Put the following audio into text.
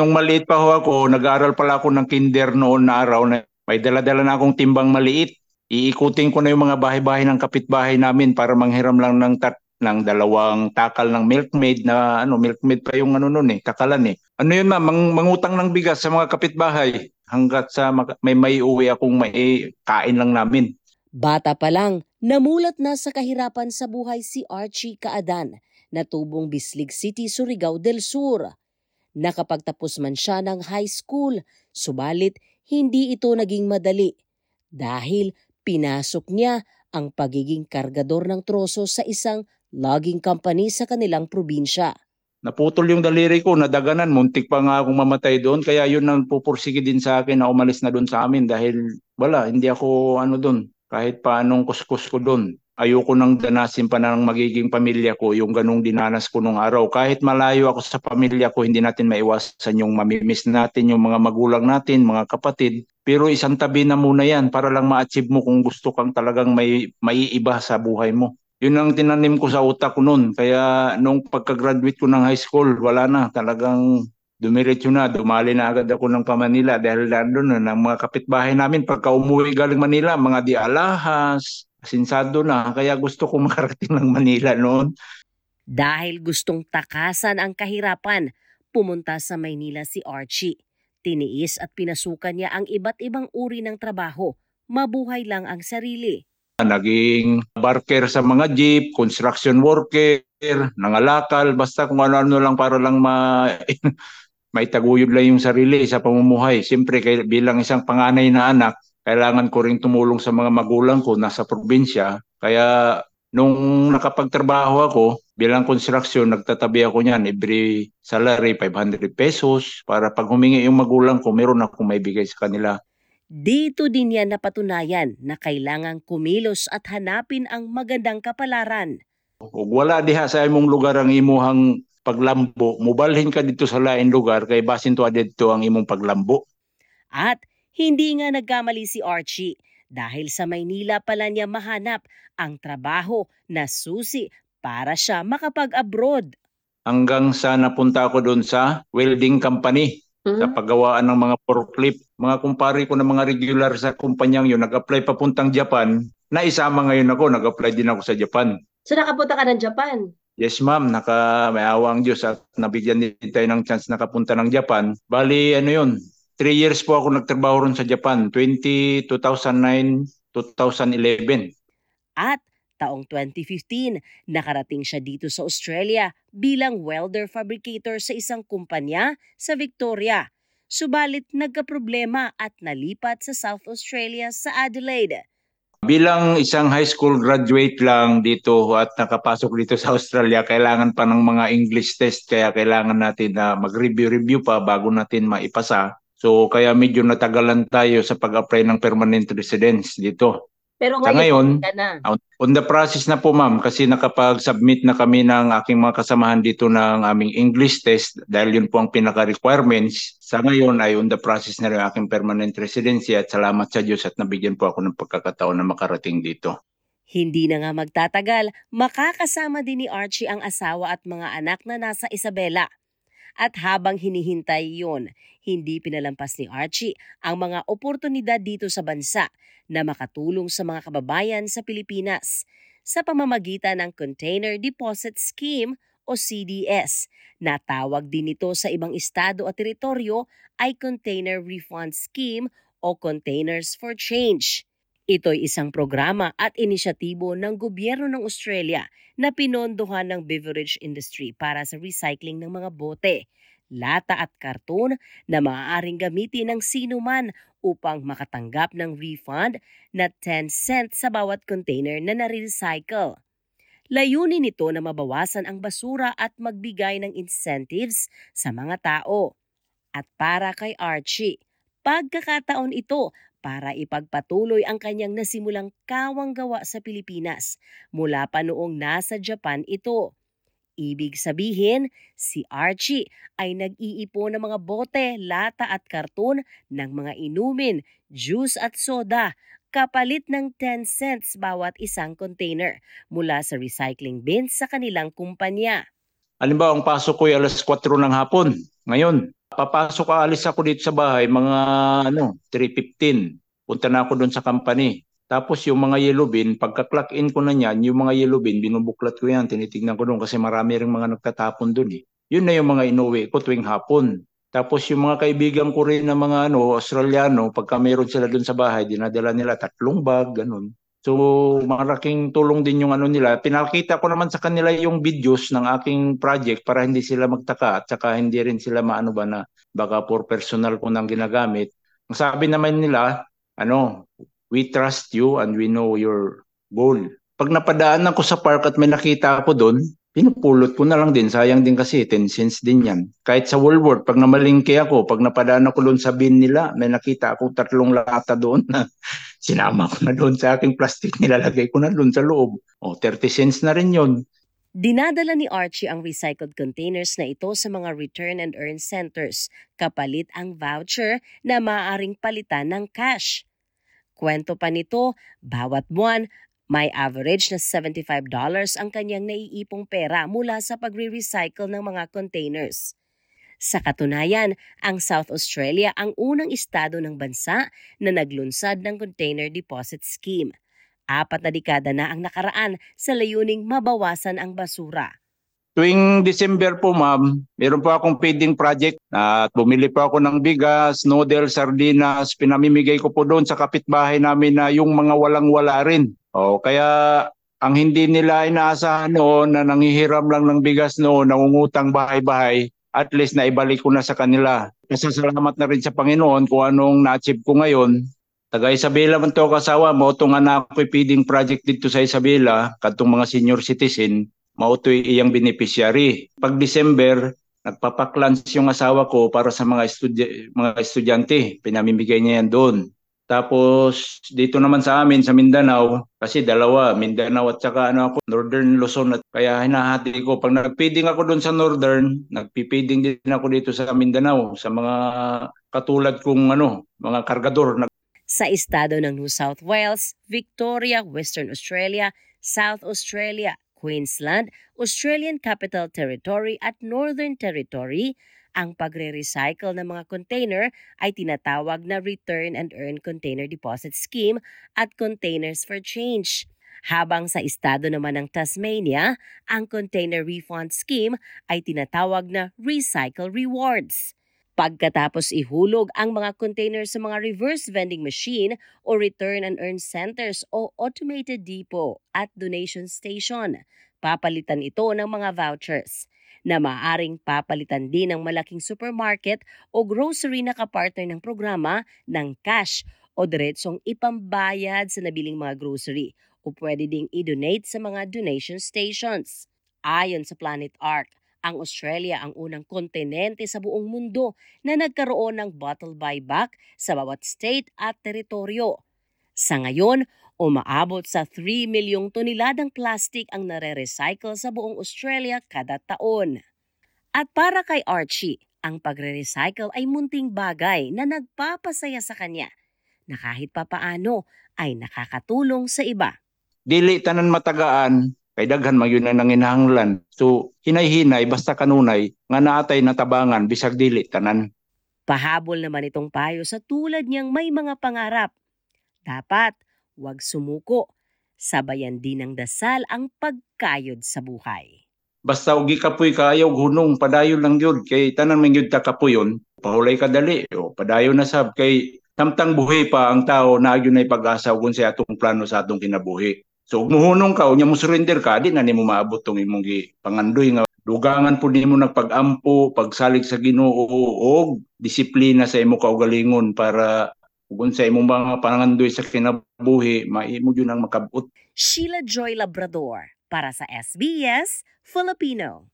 Nung maliit pa ho ako, nag-aaral pala ako ng kinder noon na araw na may dala-dala na akong timbang maliit. Iikutin ko na yung mga bahay-bahay ng kapitbahay namin para manghiram lang ng tat ng dalawang takal ng milkmaid na ano milkmaid pa yung ano noon eh takalan eh ano yun ma'am mang, mangutang ng bigas sa mga kapitbahay hanggat sa may may uwi akong may kain lang namin Bata pa lang, namulat na sa kahirapan sa buhay si Archie Kaadan na tubong Bislig City, Surigao del Sur. Nakapagtapos man siya ng high school, subalit hindi ito naging madali dahil pinasok niya ang pagiging kargador ng troso sa isang logging company sa kanilang probinsya. Naputol yung daliri ko, nadaganan, muntik pa nga akong mamatay doon. Kaya yun ang pupursige din sa akin na umalis na doon sa amin dahil wala, hindi ako ano doon, kahit paanong kuskus ko doon. Ayoko nang danasin pa ng magiging pamilya ko yung ganong dinanas ko nung araw. Kahit malayo ako sa pamilya ko, hindi natin maiwasan yung mamimiss natin, yung mga magulang natin, mga kapatid. Pero isang tabi na muna yan para lang ma-achieve mo kung gusto kang talagang may, may iba sa buhay mo. Yun ang tinanim ko sa utak ko noon. Kaya nung pagka-graduate ko ng high school, wala na. Talagang dumiretso na, dumali na agad ako ng Pamanila dahil nandun na ng mga kapitbahay namin. Pagka umuwi galing Manila, mga di alahas, sinsado na. Kaya gusto ko makarating ng Manila noon. Dahil gustong takasan ang kahirapan, pumunta sa Maynila si Archie. Tiniis at pinasukan niya ang iba't ibang uri ng trabaho. Mabuhay lang ang sarili. Naging barker sa mga jeep, construction worker, nangalakal, basta kung ano-ano lang para lang ma may taguyod lang yung sarili sa pamumuhay. Siyempre, bilang isang panganay na anak, kailangan ko rin tumulong sa mga magulang ko nasa probinsya. Kaya nung nakapagtrabaho ako bilang construction, nagtatabi ako niyan every salary 500 pesos para pag humingi yung magulang ko, meron akong may bigay sa kanila. Dito din yan napatunayan na kailangang kumilos at hanapin ang magandang kapalaran. Ug wala diha sa imong lugar ang imuhang paglambo, mubalhin ka dito sa lain lugar kay basin to dito ang imong paglambo. At hindi nga nagkamali si Archie dahil sa Maynila pala niya mahanap ang trabaho na susi para siya makapag-abroad. Hanggang sa napunta ako doon sa welding company mm-hmm. sa paggawaan ng mga forklift. Mga kumpare ko na mga regular sa kumpanyang yun, nag-apply papuntang Japan. Naisama ngayon ako, nag-apply din ako sa Japan. So nakapunta ka ng Japan? Yes ma'am, naka may awang Diyos at nabigyan din tayo ng chance nakapunta ng Japan. Bali ano yun, 3 years po ako nagtrabaho ron sa Japan, 20, 2009, 2011. At taong 2015, nakarating siya dito sa Australia bilang welder fabricator sa isang kumpanya sa Victoria. Subalit nagkaproblema at nalipat sa South Australia sa Adelaide. Bilang isang high school graduate lang dito at nakapasok dito sa Australia, kailangan pa ng mga English test kaya kailangan natin na mag-review-review pa bago natin maipasa. So kaya medyo natagalan tayo sa pag-apply ng permanent residence dito. Pero ngayon, sa ngayon na. on the process na po ma'am kasi nakapag-submit na kami ng aking mga kasamahan dito ng aming English test dahil yun po ang pinaka-requirements. Sa ngayon ay on the process na rin aking permanent residency at salamat sa Diyos at nabigyan po ako ng pagkakataon na makarating dito. Hindi na nga magtatagal, makakasama din ni Archie ang asawa at mga anak na nasa Isabela. At habang hinihintay yon, hindi pinalampas ni Archie ang mga oportunidad dito sa bansa na makatulong sa mga kababayan sa Pilipinas sa pamamagitan ng Container Deposit Scheme o CDS. Natawag din ito sa ibang estado at teritoryo ay Container Refund Scheme o Containers for Change. Ito'y isang programa at inisyatibo ng gobyerno ng Australia na pinondohan ng beverage industry para sa recycling ng mga bote, lata at karton na maaaring gamitin ng sino man upang makatanggap ng refund na 10 cents sa bawat container na nare-recycle. Layunin nito na mabawasan ang basura at magbigay ng incentives sa mga tao. At para kay Archie, pagkakataon ito para ipagpatuloy ang kanyang nasimulang kawang gawa sa Pilipinas mula pa noong nasa Japan ito. Ibig sabihin, si Archie ay nag-iipon ng mga bote, lata at karton ng mga inumin, juice at soda kapalit ng 10 cents bawat isang container mula sa recycling bins sa kanilang kumpanya. Halimbawa, ang pasok ko ay alas 4 ng hapon ngayon. Papasok aalis ako dito sa bahay mga ano, 3:15. Punta na ako doon sa company. Tapos yung mga yellow bin, pagka-clock in ko na niyan, yung mga yellow bin, binubuklat ko yan, tinitignan ko doon kasi marami ring mga nagtatapon doon eh. Yun na yung mga inuwi ko tuwing hapon. Tapos yung mga kaibigan ko rin na mga ano, Australiano, pagka meron sila doon sa bahay, dinadala nila tatlong bag, ganun. So, malaking tulong din yung ano nila. Pinakita ko naman sa kanila yung videos ng aking project para hindi sila magtaka at saka hindi rin sila maano ba na baka for personal ko nang ginagamit. Ang sabi naman nila, ano, we trust you and we know your goal. Pag napadaan ako sa park at may nakita ako doon, pinupulot ko na lang din. Sayang din kasi, 10 cents din yan. Kahit sa Woolworth, pag namalingke ako, pag napadaan ako doon sa bin nila, may nakita ako tatlong lata doon na sinama ko na doon sa aking plastic, nilalagay ko na doon sa loob. O, 30 cents na rin yon. Dinadala ni Archie ang recycled containers na ito sa mga return and earn centers, kapalit ang voucher na maaaring palitan ng cash. Kwento pa nito, bawat buwan, may average na $75 ang kanyang naiipong pera mula sa pagre-recycle ng mga containers. Sa katunayan, ang South Australia ang unang estado ng bansa na naglunsad ng container deposit scheme. Apat na dekada na ang nakaraan sa layuning mabawasan ang basura. Tuwing December po ma'am, meron po akong feeding project at bumili po ako ng bigas, noodles, sardinas, pinamimigay ko po doon sa kapitbahay namin na yung mga walang-wala rin. O, kaya ang hindi nila inaasahan noon na nanghihiram lang ng bigas noon, nangungutang bahay-bahay, at least na ibalik ko na sa kanila. Pasasalamat na rin sa Panginoon kung anong na-achieve ko ngayon. Taga Isabela man to kasawa mo, ito nga na ako feeding project dito sa Isabela, katong mga senior citizen, mautoy iyang beneficiary. Pag December, nagpapaklans yung asawa ko para sa mga, estudya- mga estudyante. Pinamimigay niya yan doon. Tapos dito naman sa amin sa Mindanao, kasi dalawa, Mindanao at saka ano ako, Northern Luzon. At kaya hinahati ko, pag nagpiding ako doon sa Northern, nagpipiding din ako dito sa Mindanao, sa mga katulad kong ano, mga kargador. Sa estado ng New South Wales, Victoria, Western Australia, South Australia, Queensland, Australian Capital Territory at Northern Territory, ang pagre-recycle ng mga container ay tinatawag na Return and Earn Container Deposit Scheme at Containers for Change. Habang sa estado naman ng Tasmania, ang Container Refund Scheme ay tinatawag na Recycle Rewards. Pagkatapos ihulog ang mga container sa mga reverse vending machine o return and earn centers o automated depot at donation station, papalitan ito ng mga vouchers na maaring papalitan din ng malaking supermarket o grocery na kapartner ng programa ng cash o diretsong ipambayad sa nabiling mga grocery o pwede ding i-donate sa mga donation stations. Ayon sa Planet Ark, ang Australia ang unang kontinente sa buong mundo na nagkaroon ng bottle buyback sa bawat state at teritoryo. Sa ngayon, umaabot sa 3 milyong toneladang plastic ang nare-recycle sa buong Australia kada taon. At para kay Archie, ang pagre-recycle ay munting bagay na nagpapasaya sa kanya na kahit papaano ay nakakatulong sa iba. Dili tanan matagaan, kay daghan man yun na nanginahanglan. So hinay-hinay basta kanunay nga naatay natabangan bisag dili tanan. Pahabol naman itong payo sa tulad niyang may mga pangarap. Dapat huwag sumuko. Sabayan din ng dasal ang pagkayod sa buhay. Basta ugi kapoy kaayaw hunong padayon lang yun kay tanan man yun ta kapuyon pahulay ka dali o padayon na sab kay samtang buhi pa ang tao na yun ay pag-asa kung sa atong plano sa atong kinabuhi. So muhunong ka unya mo surrender ka di na nimo maabot tong imong gi pangandoy nga dugangan po nimo nagpag-ampo, pagsalig sa Ginoo og disiplina sa imo kaugalingon para kung sa imong mga pangandoy sa kinabuhi maimo yun ang makabut. Sheila Joy Labrador para sa SBS Filipino.